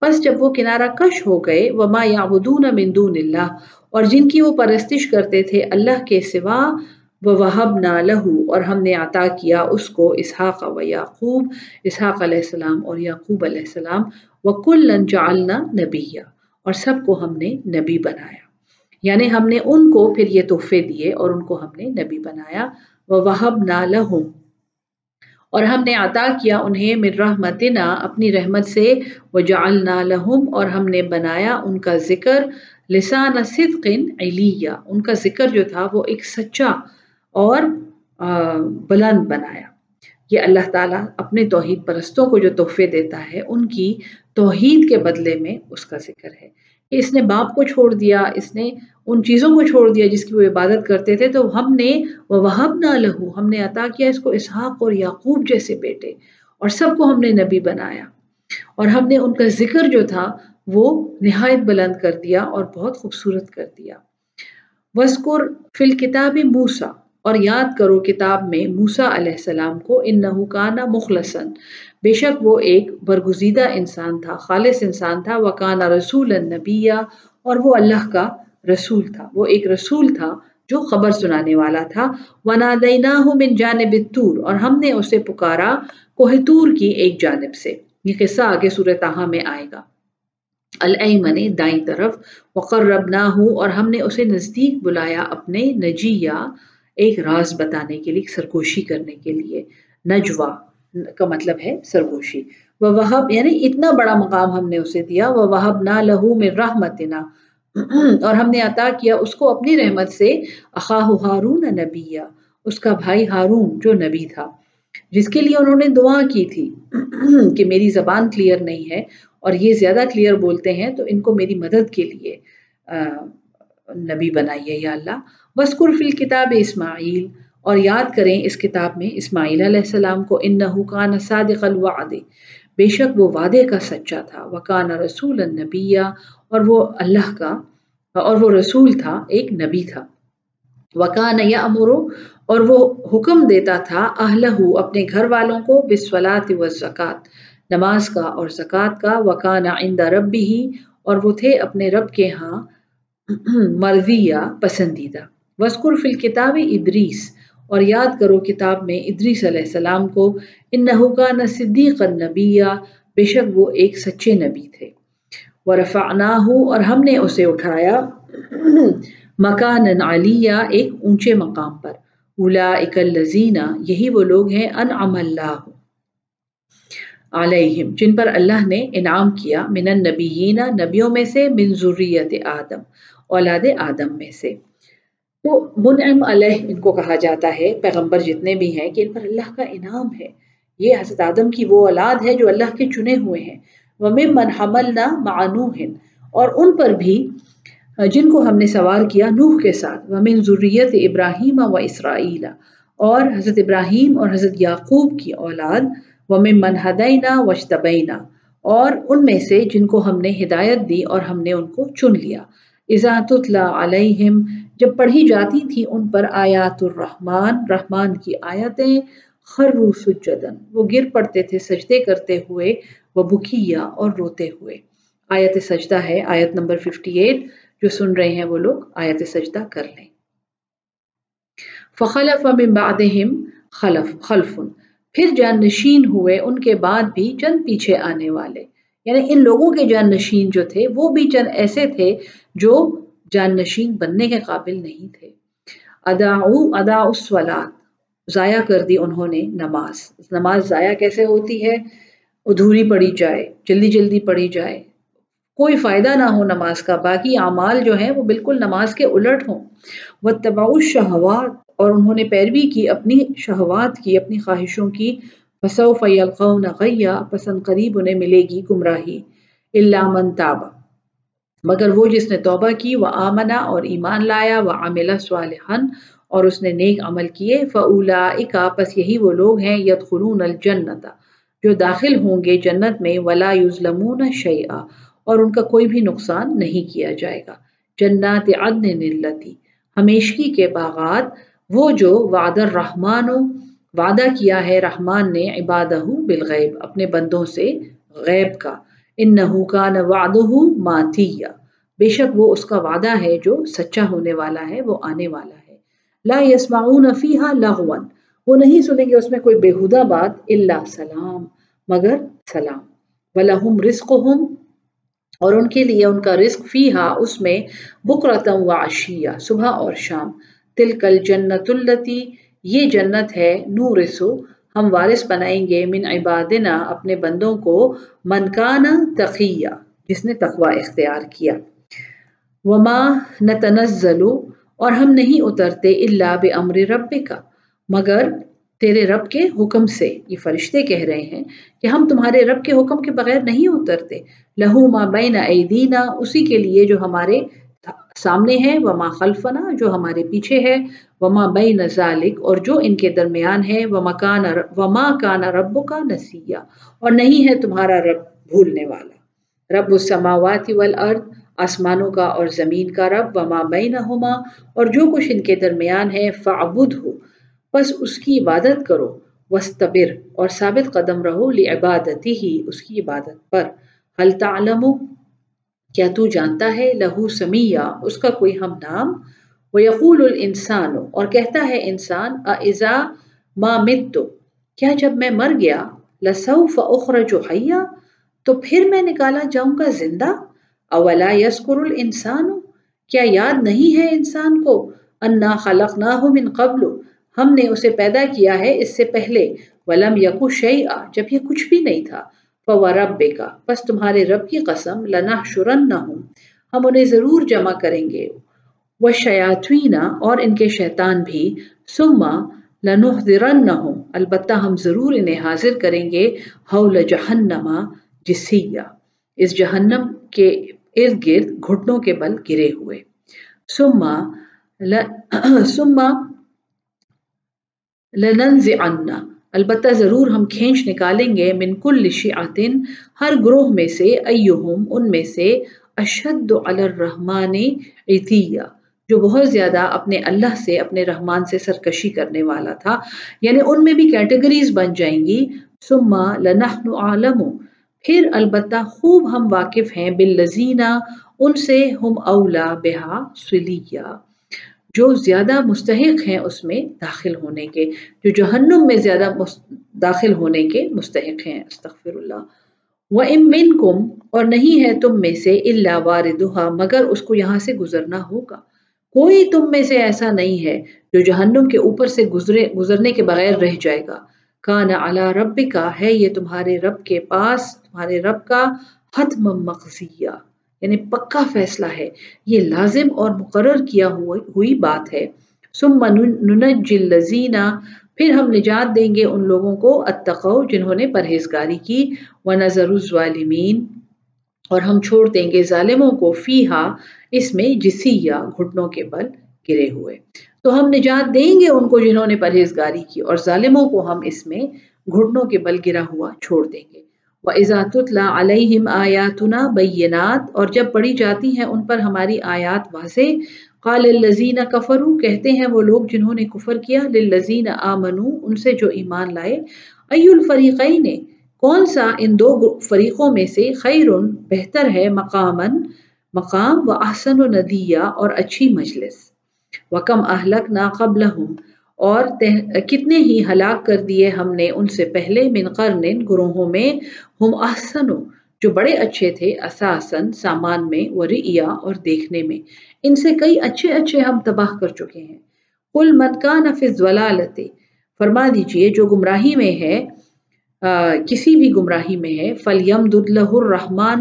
پس جب وہ کنارہ کش ہو گئے، وما یعبدون من دون اللہ اور جن کی وہ پرستش کرتے تھے اللہ کے سوا وہ وہب نہ لہو اور ہم نے عطا کیا اس کو، اسحاق و یعقوب، اسحاق علیہ السلام اور یعقوب علیہ السلام وکل جعلنا نبیہ اور سب کو ہم نے نبی بنایا۔ یعنی ہم نے ان کو پھر یہ تحفے دیے اور ان کو ہم نے نبی بنایا۔ وہ وہب نہ لہم اور ہم نے عطا کیا انہیں من رحمتنا اپنی رحمت سے۔ وہ جعلنا لہم اور ہم نے بنایا ان کا ذکر۔ لسان صدق علیہ، ان کا ذکر جو تھا وہ ایک سچا اور بلند بنایا۔ یہ اللہ تعالیٰ اپنے توحید پرستوں کو جو تحفے دیتا ہے، ان کی توحید کے بدلے میں اس کا ذکر ہے۔ کہ اس نے باپ کو چھوڑ دیا، اس نے ان چیزوں کو چھوڑ دیا جس کی وہ عبادت کرتے تھے۔ تو ہم نے وہ وہب نہ لہو ہم نے عطا کیا اس کو اسحاق اور یعقوب جیسے بیٹے، اور سب کو ہم نے نبی بنایا۔ اور ہم نے ان کا ذکر جو تھا وہ نہایت بلند کر دیا اور بہت خوبصورت کر دیا۔ وسکر فل کتاب موسا اور یاد کرو کتاب میں موسا علیہ السلام کو ان نحکانہ مخلصن بے شک وہ ایک برگزیدہ انسان تھا، خالص انسان تھا وہ کانا رسول النبیہ اور وہ اللہ کا رسول تھا۔ وہ ایک رسول تھا جو خبر سنانے والا تھا۔ وَنَادَيْنَاهُ نادینہ من جانب تور اور ہم نے اسے پکارا کوہ تور کی ایک جانب سے۔ یہ قصہ آگے سورہ تاہا میں آئے گا۔ الایمن دائیں طرف وقربناہ اور ہم نے اسے نزدیک بلایا اپنے نجیہ ایک راز بتانے کے لیے، سرگوشی کرنے کے لیے۔ نجوا کا مطلب ہے سرگوشی۔ وہب یعنی اتنا بڑا مقام ہم نے اسے دیا وہب نہ لہو میں رحمتنا۔ اور ہم نے عطا کیا اس کو اپنی رحمت سے، اخاہ ہارون نبیہ، اس کا بھائی ہارون جو نبی تھا۔ جس کے لیے انہوں نے دعا کی تھی کہ میری زبان کلیئر نہیں ہے اور یہ زیادہ کلیئر بولتے ہیں، تو ان کو میری مدد کے لیے نبی بنائیے یا اللہ۔ وسکر فی الکتاب اسماعیل اور یاد کریں اس کتاب میں اسماعیل علیہ السلام کو ان نحکان صادق الوعد۔ بے شک وہ وعدے کا سچا تھا۔ وکان رسول النبیہ اور وہ اللہ کا، اور وہ رسول تھا، ایک نبی تھا۔ وکان یا امرو اور وہ حکم دیتا تھا اہلہ اپنے گھر والوں کو بسولات و زکوٰۃ نماز کا اور زکوٰۃ کا، وکان آئندہ رب ہی اور وہ تھے اپنے رب کے ہاں مرضی یا پسندیدہ۔ وسکر فل کتاب ادریس۔ اور یاد کرو کتاب میں ادریس علیہ السلام کو ان نہ صدیق النبیہ بے شک وہ ایک سچے نبی تھے۔ وہ رفا اور ہم نے اسے اٹھایا مکان علیہ ایک اونچے مقام پر۔ اولا اکلزینہ یہی وہ لوگ ہیں، انعم اللہ۔ علیہم، جن پر اللہ نے انعام کیا، من النبیین، نبیوں میں سے، من ذریت آدم، اولاد آدم میں سے۔ تو منعم علیہ، ان کو کہا جاتا ہے، پیغمبر جتنے بھی ہیں، کہ ان پر اللہ کا انعام ہے۔ یہ حضرت آدم کی وہ اولاد ہے جو اللہ کے چنے ہوئے ہیں۔ وَمِن مَنْ حَمَلْنَا مَعَنُوهٍ اور ان پر بھی، جن کو ہم نے سوار کیا نوح کے ساتھ۔ ومن ضروریت ابراہیم و اسرائیل۔ اور حضرت ابراہیم اور حضرت یعقوب کی اولاد۔ ومن منحدینہ وشتبینہ اور ان میں سے جن کو ہم نے ہدایت دی اور ہم نے ان کو چن لیا۔ اضاۃ اللہ علیہم جب پڑھی جاتی تھی ان پر آیات الرحمن رحمان کی آیتیں خرو سجدن وہ گر پڑتے تھے، سجدے کرتے ہوئے، وہ بکیا اور روتے ہوئے۔ آیت سجدہ ہے، آیت نمبر 58 جو سن رہے ہیں وہ لوگ، آیت سجدہ کر لیں۔ فخلف من بعدہم خلف خلف۔ پھر جان نشین ہوئے، ان کے بعد بھی چند پیچھے آنے والے۔ یعنی ان لوگوں کے جان نشین جو تھے، وہ بھی چند ایسے تھے جو جان نشین بننے کے قابل نہیں تھے۔ اداؤ ادا اسولاد ضائع کر دی انہوں نے نماز۔ نماز ضائع کیسے ہوتی ہے؟ ادھوری پڑی جائے، جلدی جلدی پڑھی جائے۔ کوئی فائدہ نہ ہو نماز کا، باقی اعمال جو ہیں وہ بالکل نماز کے الٹ ہوں۔ وہ تباؤ شہوات اور انہوں نے پیروی کی، اپنی شہوات کی، اپنی خواہشوں کی۔ فصو فیلقون غیا پسند قریب انہیں ملے گی گمراہی۔ اللہ من تابا مگر وہ جس نے توبہ کی، وہ آمنا اور ایمان لایا، وہ عاملہ صالحن اور اس نے نیک عمل کیے۔ فعلا اکا پس یہی وہ لوگ ہیں یدخلون الجنت جو داخل ہوں گے جنت میں، ولا یظلمون شیئا اور ان کا کوئی بھی نقصان نہیں کیا جائے گا۔ جنات عدن نلتی ہمیشگی کے باغات وہ جو وعد الرحمن وعدہ کیا ہے، رحمان نے عبادہ بالغیب، اپنے بندوں سے غیب کا۔ انہو کان وعدہ ماتیا۔ بے شک وہ اس کا وعدہ ہے جو سچا ہونے والا ہے، وہ آنے والا ہے۔ لا يسمعون فیہا لغوا۔ وہ نہیں سنیں گے اس میں کوئی بےہودہ بات اللہ سلام، مگر سلام۔ وَلَهُمْ رِزْقُهُمْ اور ان کے لیے ان کا رزق فیہا، اس میں بکرتم و عشیہ، صبح اور شام۔ تلکل جنت التی یہ جنت ہے نورسو ہم وارث بنائیں گے من عبادنا اپنے بندوں کو منکانا تقیہ، جس نے تقوی اختیار کیا۔ وما نتنزل اور ہم نہیں اترتے اللہ بامر ربک مگر تیرے رب کے حکم سے۔ یہ فرشتے کہہ رہے ہیں کہ ہم تمہارے رب کے حکم کے بغیر نہیں اترتے، لہو ما بین ایدینا، اسی کے لیے جو ہمارے سامنے ہے وما خلفنا، جو ہمارے پیچھے ہے، وما بین ذالک اور جو ان کے درمیان ہے، وما کان وما کان رب کا نسیہ اور نہیں ہے تمہارا رب بھولنے والا۔ رب السماوات والارض آسمانوں کا اور زمین کا رب، وما بینہما اور جو کچھ ان کے درمیان ہے فعبد ہو بس اس کی عبادت کرو وسطبر اور ثابت قدم رہو لعبادتی ہی اس کی عبادت پر۔ حل تعلم؟ کیا تو جانتا ہے لہو سمیہ اس کا کوئی ہم نام؟ وہ یقول الانسان، اور کہتا ہے انسان اذا ما مت، کیا جب میں مر گیا، لسوف اخرج حیا تو پھر میں نکالا جاؤں گا زندہ؟ اولا یذکر الانسان کیا یاد نہیں ہے انسان کو؟ انا خلقناہ من قبل، ہم نے اسے پیدا کیا ہے اس سے پہلے، ولم یکو شیئا، جب یہ کچھ بھی نہیں تھا۔ فوربک کا بس تمہارے رب کی قسم، لنحشرنہم، ہم انہیں ضرور جمع کریں گے۔ والشیاطین اور ان کے شیطان بھی۔ ثم لنحذرنہم البتہ ہم ضرور انہیں حاضر کریں گے۔ حول جہنم، جسیہ، اس جہنم کے ارد گرد گھٹنوں کے بل گرے ہوئے۔ ثم ثم لننزعن البتہ ضرور ہم کھینچ نکالیں گے من کل شیعتن، ہر گروہ میں سے، ایہم، ان میں سے، اشد علی الرحمن عتیہ، جو بہت زیادہ اپنے اللہ سے، اپنے رحمان سے سرکشی کرنے والا تھا۔ یعنی ان میں بھی کیٹیگریز بن جائیں گی۔ ثم لنحن عالم پھر البتہ خوب ہم واقف ہیں۔ باللزینہ ان سے ہم اولا بہا، سلیہ۔ جو زیادہ مستحق ہیں اس میں داخل ہونے کے، جو جہنم میں زیادہ داخل ہونے کے مستحق ہیں استغفر اللہ وہ امن کم اور نہیں ہے تم میں سے اللہ واردہ مگر اس کو یہاں سے گزرنا ہوگا۔ کوئی تم میں سے ایسا نہیں ہے جو جہنم کے اوپر سے گزرے، گزرنے کے بغیر رہ جائے گا۔ کان اعلی رب کا ہے یہ تمہارے رب کے پاس، تمہارے رب کا حتم مقضیہ۔ یعنی پکا فیصلہ ہے۔ یہ لازم اور مقرر کیا ہوئی بات ہے۔ ثم ننجی الذین پھر ہم نجات دیں گے ان لوگوں کو اتقو جنہوں نے پرہیزگاری کی۔ ونظر الظالمین، اور ہم چھوڑ دیں گے ظالموں کو۔ فیہا، اس میں جسیہ، گھٹنوں کے بل گرے ہوئے۔ تو ہم نجات دیں گے ان کو جنہوں نے پرہیزگاری کی، اور ظالموں کو ہم اس میں گھٹنوں کے بل گرا ہوا چھوڑ دیں گے۔ وَإِذَا تُتْلَى عَلَيْهِمْ آيَاتُنَا بَيِّنَاتٍ اور جب پڑھی جاتی ہیں ان پر ہماری آیات واضح۔ قال الذین کفروا کہتے ہیں وہ لوگ جنہوں نے کفر کیا للذین آمنوا، ان سے جو ایمان لائے۔ ای الفریقین کون سا ان دو فریقوں میں سے خیر بہتر ہے مقامن مقام و احسن و ندیہ اور اچھی مجلس۔ وکم اہلکنا قبلہم اور کتنے ہی ہلاک کر دیے ہم نے ان سے پہلے من قرن گروہوں میں، ہم احسن جو بڑے اچھے تھے اساسن سامان میں، و ریا اور دیکھنے میں۔ ان سے کئی اچھے اچھے ہم تباہ کر چکے ہیں۔ کل من کا نفذ فرما دیجیے جو گمراہی میں ہے کسی بھی گمراہی میں ہے فلیم دلہ الرحمن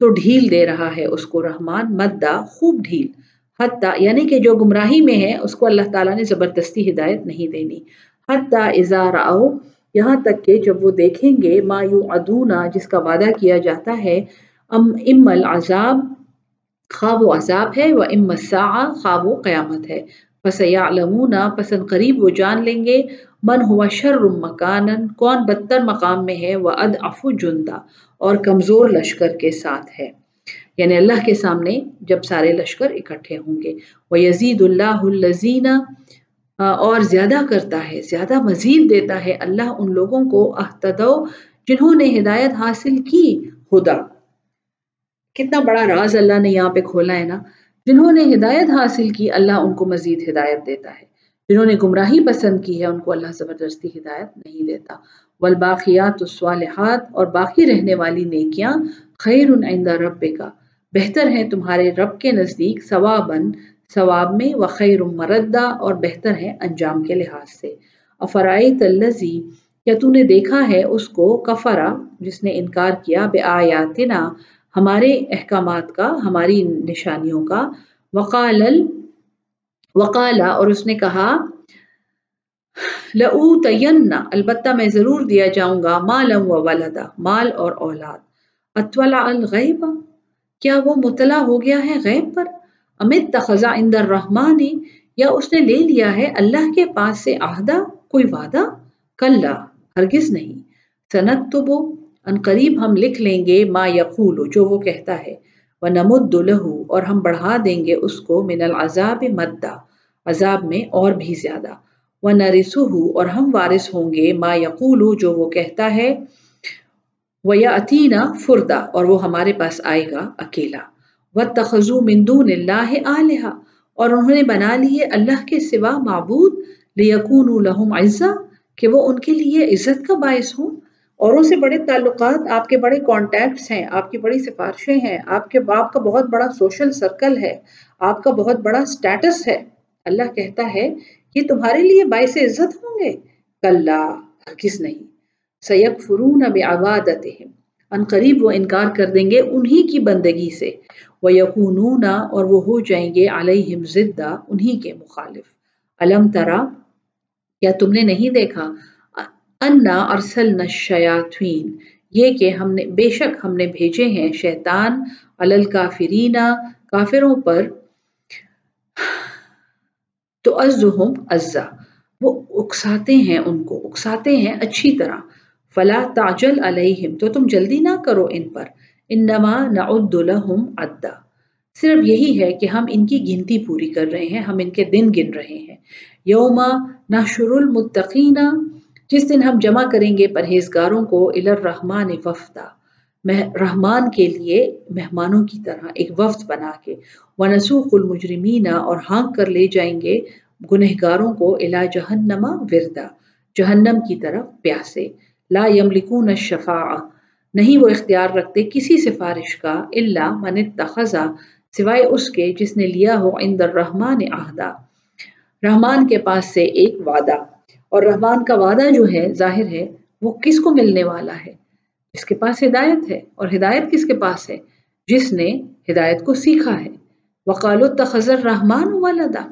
تو ڈھیل دے رہا ہے اس کو رحمان، مدہ، خوب ڈھیل۔ حتیٰ یعنی کہ جو گمراہی میں ہے، اس کو اللہ تعالیٰ نے زبردستی ہدایت نہیں دینی۔ حتیٰ اظہار آؤ یہاں تک کہ جب وہ دیکھیں گے، ما یو ادونا جس کا وعدہ کیا جاتا ہے، ام ام العذاب، خواب و عذاب ہے وہ ام الساعہ خواب و قیامت ہے۔ پس یعلمونا پسند قریب وہ جان لیں گے، من ہوا شر مکانن کون بدتر مقام میں ہے وہ اد افو جندا اور کمزور لشکر کے ساتھ ہے۔ یعنی اللہ کے سامنے جب سارے لشکر اکٹھے ہوں گے۔ وہ یزید اللہ الزینہ اور زیادہ کرتا ہے، زیادہ مزید دیتا ہے اللہ ان لوگوں کو احتدو جنہوں نے ہدایت حاصل کی خدا کتنا بڑا راز اللہ نے یہاں پہ کھولا ہے نا۔ جنہوں نے ہدایت حاصل کی، اللہ ان کو مزید ہدایت دیتا ہے۔ جنہوں نے گمراہی پسند کی ہے، ان کو اللہ زبردستی ہدایت نہیں دیتا۔ والباقیات الصالحات، اور باقی رہنے والی نیکیاں خیر عند رب کا بہتر ہیں تمہارے رب کے نزدیک ثوابن ثواب میں و خیر مردہ اور بہتر ہے انجام کے لحاظ سے۔ افرائی تلزی کیا تو نے دیکھا ہے اس کو کفرا جس نے انکار کیا بے آیاتنا ہمارے احکامات کا، ہماری نشانیوں کا۔ وقال وقالا اور اس نے کہا لو تینا البتہ میں ضرور دیا جاؤں گا مالم و ولدا، مال اور اولاد۔ اطلاع الغیب کیا وہ مطلع ہو گیا ہے غیب پر؟ امت تخذا اندر رحمان یا اس نے لے لیا ہے اللہ کے پاس سے عہدہ؟ کوئی وعدہ؟ کل ہرگز نہیں۔ صنعت تو وہ ان قریب ہم لکھ لیں گے ما یقول، جو وہ کہتا ہے۔ وہ نمد اور ہم بڑھا دیں گے اس کو من العذاب مدہ، عذاب میں اور بھی زیادہ۔ وہ نرسو اور ہم وارث ہوں گے، ما یقول، جو وہ کہتا ہے۔ وہ یا فردا اور وہ ہمارے پاس آئے گا اکیلا۔ و تخذو مندون اللہ علیہ اور انہوں نے بنا لیے اللہ کے سوا معبود لیکون لہم عزا کہ وہ ان کے لیے عزت کا باعث ہوں۔ اوروں سے بڑے تعلقات، آپ کے بڑے کانٹیکٹس ہیں، آپ کی بڑی سفارشیں ہیں، آپ کے باپ کا بہت بڑا سوشل سرکل ہے، آپ کا بہت بڑا سٹیٹس ہے۔ اللہ کہتا ہے یہ تمہارے لیے باعث عزت ہوں گے۔ کل کس نہیں۔ سید فرون اب عبادت ان قریب وہ انکار کر دیں گے انہی کی بندگی سے۔ وہ یقون اور وہ ہو جائیں گے علیہم زدہ انہی کے مخالف۔ علم ترا؟ کیا تم نے نہیں دیکھا؟ انا ارسلنا الشیاطین یہ کہ ہم نے، بے شک ہم نے بھیجے ہیں شیطان علل کافرین کافروں پر۔ تو ازہم ازا وہ اکساتے ہیں ان کو، اکساتے ہیں اچھی طرح۔ فلا تاجل علیہم، تو تم جلدی نہ کرو ان پر، انما نعد لہم عدا۔ صرف یہی ہے کہ ہم ان کی گنتی پوری کر رہے ہیں، ہم ان کے دن گن رہے ہیں۔ یوما نشر المتقین، جس دن ہم جمع کریں گے پرہیزگاروں کو الرحمان وفدا۔ رحمان کے لیے مہمانوں کی طرح ایک وفد بنا کے۔ ونسوخ المجرمین، اور ہانک کر لے جائیں گے گنہگاروں کو الا جہنما وردا۔ جہنم کی طرف پیاسے۔ لا یملکون الشفاع نہیں وہ اختیار رکھتے کسی سفارش کا اللہ من اتخذا سوائے اس کے جس نے لیا ہو عند الرحمن عہدہ۔ رحمان کے پاس سے ایک وعدہ، اور رحمان کا وعدہ جو ہے، ظاہر ہے، وہ کس کو ملنے والا ہے؟ جس کے پاس ہدایت ہے؟ اور ہدایت کس کے پاس ہے؟ جس نے ہدایت کو سیکھا ہے۔ وقال تخذر رحمان والدا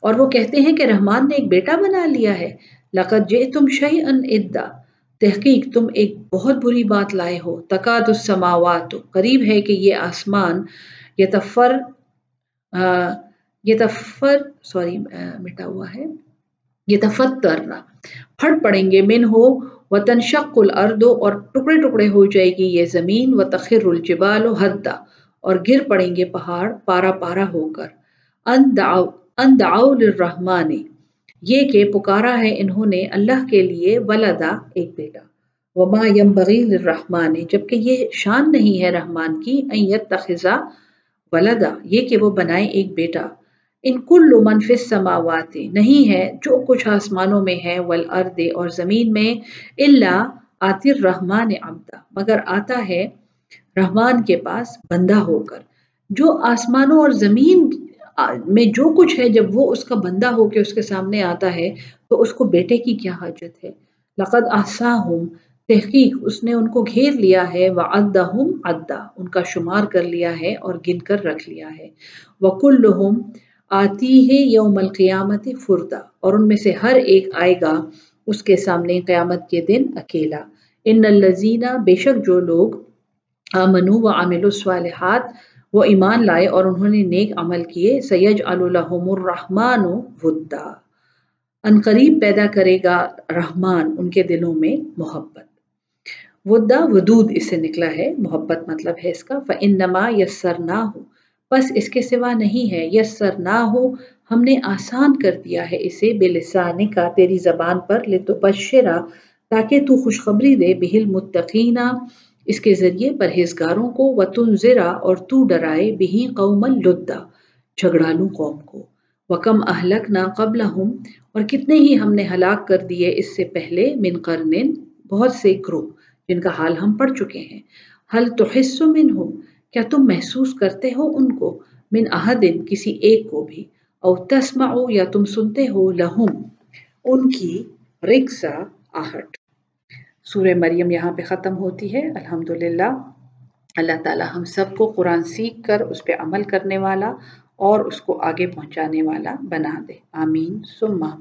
اور وہ کہتے ہیں کہ رحمان نے ایک بیٹا بنا لیا ہے۔ لقد جے تم شہی ادا تحقیق تم ایک بہت بری بات لائے ہو۔ تقاد السماوات، قریب ہے کہ یہ آسمان یتفر یتفر، سوری مٹا ہوا ہے۔ یہ تفترنا پھٹ پڑیں گے۔ من ہو و تنشق الارض، اور ٹکڑے ٹکڑے ہو جائے گی یہ زمین۔ و تخر الجبال و حدا اور گر پڑیں گے پہاڑ، پارا پارا ہو کر۔ ان دعو للرحمن یہ کہ پکارا ہے انہوں نے اللہ کے لیے ولدا ایک بیٹا۔ وما ينبغي للرحمن، جبکہ یہ شان نہیں ہے رحمان کی، ان يتخذا ولدا، یہ کہ وہ بنائے ایک بیٹا۔ ان کل منف السماوات، نہیں ہے جو کچھ آسمانوں میں ہے، والارض اور زمین میں اللہ آتی الرحمن عبدا۔ مگر آتا ہے رحمان کے پاس بندہ ہو کر، جو آسمانوں اور زمین میں جو کچھ ہے، جب وہ اس کا بندہ ہو کے اس کے سامنے آتا ہے، تو اس کو بیٹے کی کیا حاجت ہے؟ لقد احصاہم تحقیق، اس نے ان کو گھیر لیا ہے، وعدہم عدا ان کا شمار کر لیا ہے اور گن کر رکھ لیا ہے۔ وکلہم آتی ہے یوم القیامت فردا، اور ان میں سے ہر ایک آئے گا اس کے سامنے قیامت کے دن اکیلا۔ ان الزینہ بے شک جو لوگ آمنو و عامل الصالحات وہ ایمان لائے اور انہوں نے نیک عمل کیے۔ سید الحم الرحمٰن ودا۔ ان قریب پیدا کرے گا رحمان، ان کے دلوں میں محبت۔ ودا، ودود اس سے نکلا ہے۔ محبت مطلب ہے اس کا۔ فن نما یسر نہ ہو بس اس کے سوا نہیں ہے۔ یسر نہ ہو ہم نے آسان کر دیا ہے اسے۔ بے لسانی کا تیری زبان پر۔ لے تو بشرا تاکہ تو خوشخبری دے۔ بہل متقینہ اس کے ذریعے پرہیزگاروں کو وطن زرا اور تو ڈرائے بہی قوم الدا جھگڑالو قوم کو۔ وکم اہلک نہ قبل ہم اور کتنے ہی ہم نے ہلاک کر دیے اس سے پہلے من قرن، بہت سے گروہ جن کا حال ہم پڑھ چکے ہیں۔ حل تو حصوں من ہو کیا تم محسوس کرتے ہو ان کو؟ من احدن کسی ایک کو بھی۔ او تسمع یا تم سنتے ہو لہم ان کی رکسا آہٹ۔ سورہ مریم یہاں پہ ختم ہوتی ہے۔ الحمدللہ، اللہ تعالی ہم سب کو قرآن سیکھ کر اس پہ عمل کرنے والا اور اس کو آگے پہنچانے والا بنا دے۔ آمین۔ سم